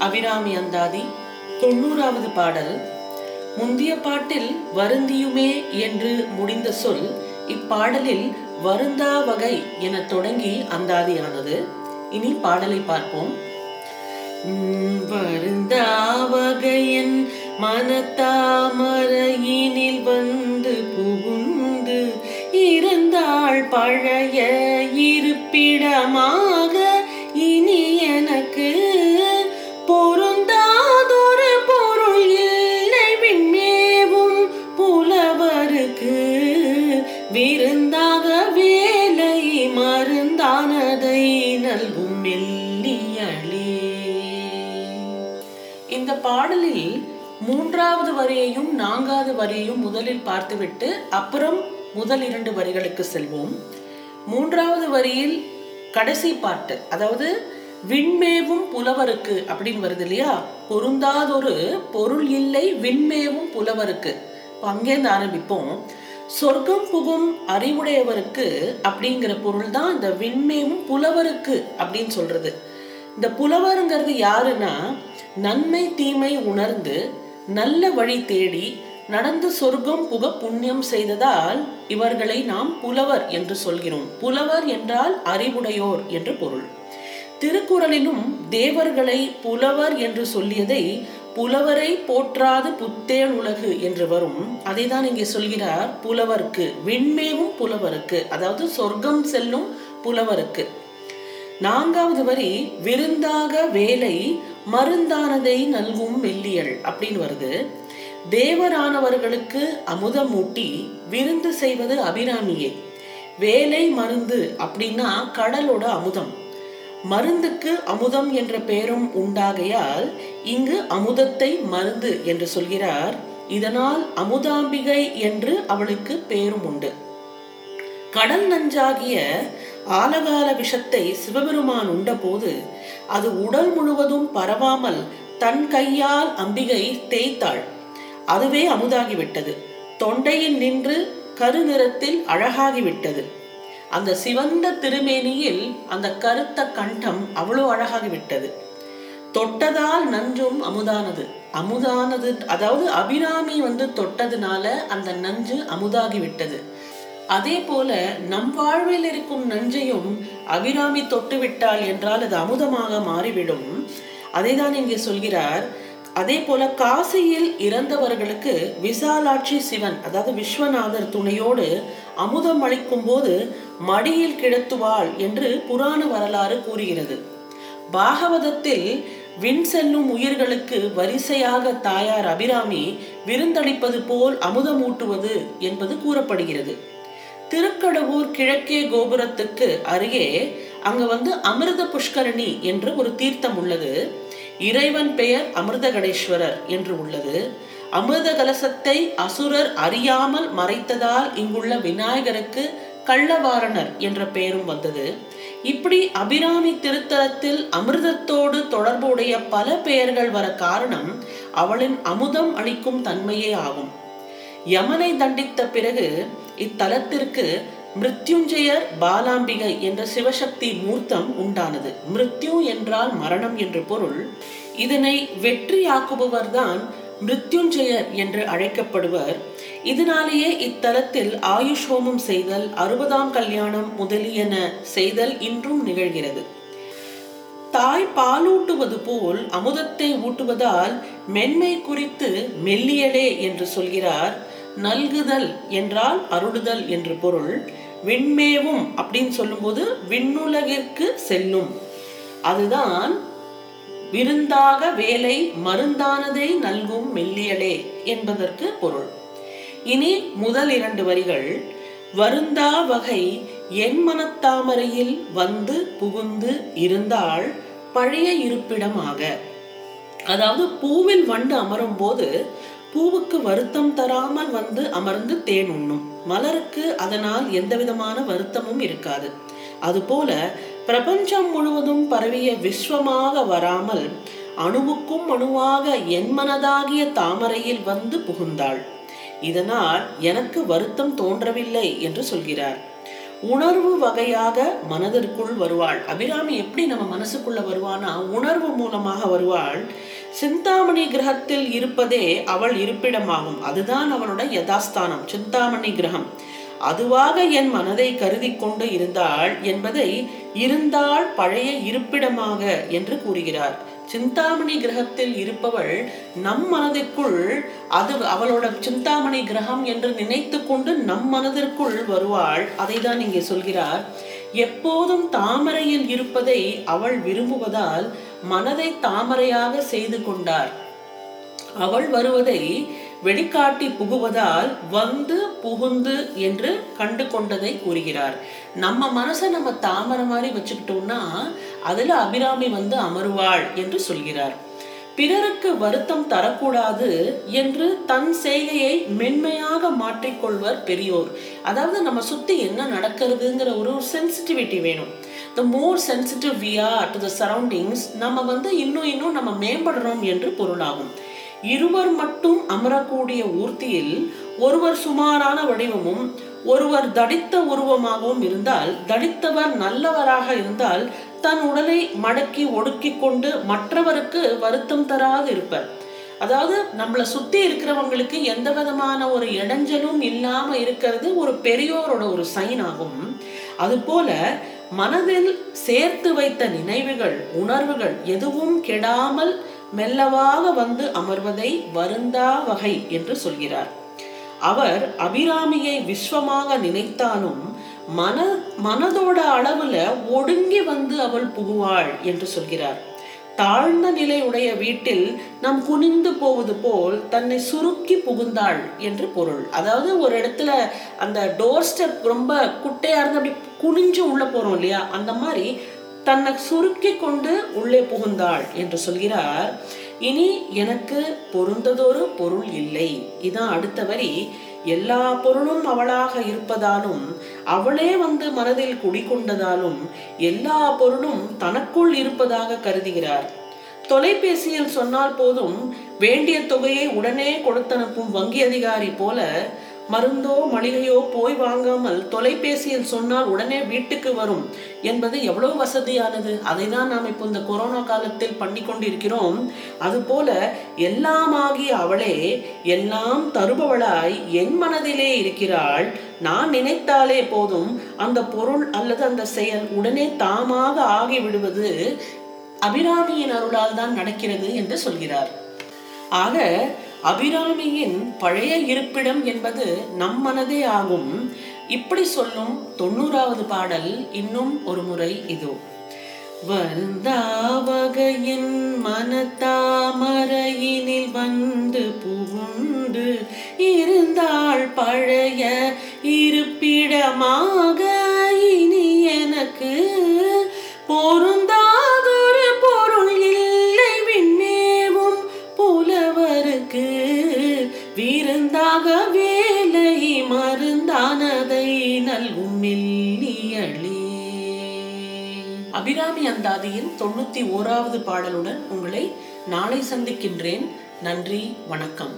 அபிராமி அந்தாதி தொண்ணூறாவது பாடல். முந்திய பாட்டில் வருந்தியுமே என்று முடிந்த சொல் இப்பாடலில் வருந்தா வகை என தொடங்கி அந்தாதியானது. இனி பாடலை பார்ப்போம். உம், வருந்தா வகையன் மனத்தாமரையினில் வந்து புகுந்து இருந்தாள் பழைய இருப்பிடமாக பாடலில் மூன்றாவது வரியையும் நான்காவது வரியையும் முதலில் பார்த்துவிட்டு அப்புறம் முதல் இரண்டு வரிகளுக்கு செல்வோம். மூன்றாவது வரியில் கடைசி பாட்டு அதாவது விண்மேவும் புலவருக்கு அப்படின்னு வருது இல்லையா? பொருந்தாதொரு பொருள் இல்லை விண்மேவும் புலவருக்கு. இப்ப அங்கேருந்து ஆரம்பிப்போம். சொர்க்கம் புகும் அறிவுடையவருக்கு அப்படிங்கிற பொருள் தான் இந்த விண்மேவும் புலவருக்கு அப்படின்னு சொல்றது. இந்த புலவருங்கிறது யாருன்னா நன்மை தீமை உணர்ந்து நல்ல வழி தேடி நடந்து சொர்க்கம் புக புண்ணியம் செய்ததால் இவர்களை நாம் புலவர் என்று சொல்கிறோம். புலவர் என்றால் அறிவுடையோர் என்று பொருள். திருக்குறளிலும் தேவர்களை புலவர் என்று சொல்லியதை புலவரை போற்றாது புத்தேன் உலகு என்று வரும். அதை தான் இங்கே சொல்கிறார் புலவருக்கு விண்மேவும் புலவருக்கு அதாவது சொர்க்கம் செல்லும் புலவருக்கு. நான்காவது வரி விருந்தாக வேலை மருந்தானதை நல்கும் மெல்லியல் அப்படின்னு வருது. தேவரானவர்களுக்கு அமுதம் ஊட்டி விருந்து செய்வது அபிராமியே. வேலை மருந்து அப்படின்னா கடலோட அமுதம். மருந்துக்கு அமுதம் என்ற பெயரும் உண்டாகையால் இங்கு அமுதத்தை மருந்து என்று சொல்கிறார். இதனால் அமுதாம்பிகை என்று அவளுக்கு பெயரும் உண்டு. கடல் நஞ்சாகிய ஆலகால விஷத்தை சிவபெருமான் உண்டபோது அது உடல் முழுவதும் பரவாமல் தன் கையால் அம்பிகை தேய்த்தாள். அதுவே அமுதாகிவிட்டது. தொண்டையில் நின்று கரு நிறத்தில் அழகாகிவிட்டது. அந்த சிவந்த திருமேனியில் அந்த கருத்த கண்டம் அவ்வளோ அழகாகிவிட்டது. தொட்டதால் நஞ்சும் அமுதானது. அமுதானது அதாவது அபிராமி வந்து தொட்டதுனால அந்த நஞ்சு அமுதாகி விட்டது அதே போல நம் வாழ்வில் இருக்கும் நஞ்சையும் அபிராமி தொட்டு விட்டாள் என்றால் அது அமுதமாக மாறிவிடும். அதை தான் இங்கே சொல்கிறார். அதே போல காசியில் இறந்தவர்களுக்கு விசாலாட்சி சிவன் அதாவது விஸ்வநாதர் துணையோடு அமுதம் அளிக்கும் போது மடியில் கிடத்துவாள் என்று புராண வரலாறு கூறுகிறது. பாகவதத்தில் விண் செல்லும் உயிர்களுக்கு வரிசையாக தாயார் அபிராமி விருந்தளிப்பது போல் அமுதமூட்டுவது என்பது கூறப்படுகிறது. திருக்கடவூர் கிழக்கே கோபுரத்துக்கு அருகே அங்க வந்து அமிர்த புஷ்கரணி என்று ஒரு தீர்த்தம் உள்ளது. இறைவன் பெயர் அமிர்தகடேஸ்வரர் என்று உள்ளது. அமிர்த கலசத்தை அசுரர் அறியாமல் மறைத்ததால் இங்குள்ள விநாயகருக்கு கள்ளவாரணர் என்ற பெயரும் வந்தது. இப்படி அபிராமி திருத்தலத்தில் அமிர்தத்தோடு தொடர்புடைய பல பெயர்கள் வர காரணம் அவளின் அமுதம் அளிக்கும் தன்மையே ஆகும். யமனை தண்டித்த பிறகு இத்தலத்திற்கு மிருத்யுஞ்சயர் பாலாம்பிகை என்ற சிவசக்தி மூர்த்தம் உண்டானது. மிருத்யு என்றால் மரணம் என்று பொருள். இதனை வெற்றியாக்குபவர்தான் மிருத்யுஞ்சயர் என்று அழைக்கப்படுவர். இதனாலேயே இத்தலத்தில் ஆயுஷ் ஹோமம் செய்தல் அறுபதாம் கல்யாணம் முதலியன செய்தல் இன்றும் நிகழ்கிறது. தாய் பாலூட்டுவது போல் அமுதத்தை ஊட்டுவதால் மென்மை குறித்து மெல்லியலே என்று சொல்கிறார். நல்குதல் என்றால் அருடுதல் என்று பொருள். விண்மேவும் அப்படின்னு சொல்லும்போது விண்ணுலகிற்கு செல்லும். அதுதான் விருந்தாக வேலை மருந்தானதை நல்கும் மெல்லியலே என்பதற்கு பொருள். இனி முதல் இரண்டு வரிகள். வருந்தா வகை என் மனத்தாமரையில் வந்து புகுந்து இருந்தால் பழைய இருப்பிடமாக. அதாவது பூவில் வண்டு அமரும் போது பூவுக்கு வருத்தம் தராமல் வந்து அமர்ந்து தேன் உண்ணும். மலருக்கு அதனால் எந்த விதமான வருத்தமும் இருக்காது. அதுபோல பிரபஞ்சம் முழுவதும் பரவிய விஸ்வமாக வராமல் அணுவுக்கும் அணுவாக என் மனதாகிய தாமரையில் வந்து புகுந்தாள். இதனால் எனக்கு வருத்தம் தோன்றவில்லை என்று சொல்கிறார். உணர்வு வகையாக மனதிற்குள் வருவாள். அபிராமி எப்படி நம்ம மனசுக்குள்ள வருவானா? உணர்வு மூலமாக வருவாள். சிந்தாமணி கிரகத்தில் இருப்பதே அவள் இருப்பிடமாகும். அதுதான் அவளோட யதாஸ்தானம் சிந்தாமணி கிரகம். அதுவாக என் மனதை கருதி கொண்டு இருந்தாள் என்பதை இருந்தாள் பழைய இருப்பிடமாக என்று கூறுகிறார். சிந்தாமணி கிரகத்தில் இருப்பவள் நம் மனதிற்குள் அது அவளோட சிந்தாமணி கிரகம் என்று நினைத்து கொண்டு நம் மனதிற்குள் வருவாள். அதை தான் இங்கே சொல்கிறார். எப்போதும் தாமரையில் இருப்பதை அவள் விரும்புவதால் மனதை தாமரையாக செய்து கொண்டார் அவள் வருவதை வெளிக்காட்டி புகுவதால் வந்து புகுந்து என்று கண்டு கொண்டதை கூறுகிறார். நம்ம மனசை நம்ம தாமரை மாதிரி வச்சுக்கிட்டோம்னா அதுல அபிராமி வந்து அமருவாள் என்று சொல்கிறார். பிறருக்கு வருத்தம் தரக்கூடாது என்று தன் செய்கையை மென்மையாக மாற்றிக்கொள்வர் பெரியோர். அதாவது நம்ம சுத்தி என்ன நடக்கிறதுங்கிற ஒரு சென்சிட்டிவிட்டி வேணும். The more sensitive we are to the surroundings நம்ம வந்து இன்னும் இன்னும் நம்ம மேம்படுறோம் என்று பொருளாகும். இருவர் மட்டும் அமரக்கூடிய ஊர்த்தியில் ஒருவர் சுமாரான வடிவமும் ஒருவர் தடித்த உருவமாகவும் இருந்தால் தடித்தவர் நல்லவராக இருந்தால் தன் உடலை மடக்கி ஒடுக்கி கொண்டு மற்றவருக்கு வருத்தம் தராது இருப்பர். அதாவது நம்மளை சுத்தி இருக்கிறவங்களுக்கு எந்த விதமான ஒரு இடைஞ்சலும் இல்லாம இருக்கிறது ஒரு பெரியோரோட ஒரு சைன் ஆகும். அதுபோல மனதில் சேர்த்து வைத்த நினைவுகள் உணர்வுகள் எதுவும் கெடாமல் மெல்லவாக வந்து அமர்வதை வருந்தா வகை என்று சொல்கிறார். அவர் அபிராமியை விஸ்வமாக நினைத்தாலும் மன மனதோட அளவுல ஒடுங்கி வந்து அவள் புகுவாள் என்று சொல்கிறார். தாழ்ந்த நிலை உடைய வீட்டில் நாம் குனிந்து போவது போல் தன்னை சுருக்கி புகுந்தாள் என்று பொருள். அதாவது ஒரு இடத்துல அந்த டோர் ஸ்டெப் ரொம்ப குட்டையா இருந்து அப்படி குனிஞ்சு உள்ள போறோம் இல்லையா? அந்த மாதிரி தன்னை சுருக்கி கொண்டு உள்ளே புகுந்தாள் என்று சொல்கிறார். இனி எனக்கு பொருந்ததொரு பொருள் இல்லை. இதான் அடுத்த வரி. எல்லா பொருளும் அவளாக இருப்பதாலும் அவளே வந்து மனதில் குடிகொண்டதாலும் எல்லா பொருளும் தனக்குள் இருப்பதாக கருதுகிறார். தொலைபேசியில் சொன்னால் போதும் வேண்டிய தொகையை உடனே கொடுத்தனுப்பும் வங்கி அதிகாரி போல மருந்தோ மளிகையோ போய் வாங்காமல் தொலைபேசியில் சொன்னால் உடனே வீட்டுக்கு வரும். என்பது எவ்வளவு வசதியானது? அதை தான் நாம் இப்போ இந்த கொரோனா காலத்தில் பண்ணி கொண்டிருக்கிறோம். அதுபோல எல்லாமாகிய அவளே எல்லாம் தருபவளாய் என் மனதிலே இருக்கிறாள். நான் நினைத்தாலே போதும் அந்த பொருள் அல்லது அந்த செயல் உடனே தாமாக ஆகிவிடுவது அபிராமியின் அருளால் தான் நடக்கிறது என்று சொல்கிறார். ஆக அபிராமியின் பழைய இருப்பிடம் என்பது நம் மனதே ஆகும். இப்படி சொல்லும் தொண்ணூறாவது பாடல் இன்னும் ஒரு முறை இதோ. வந்தாவகையின் மனத்தாமரையினில் வந்து புகுந்து இருந்தாள் பழைய இருப்பிடமாக இனி எனக்கு பொருள் நல்கும் மெல்லியளே அபிராமி அந்தாதியின் தொண்ணூத்தி ஓராவது பாடலுடன் உங்களை நாளை சந்திக்கின்றேன். நன்றி வணக்கம்.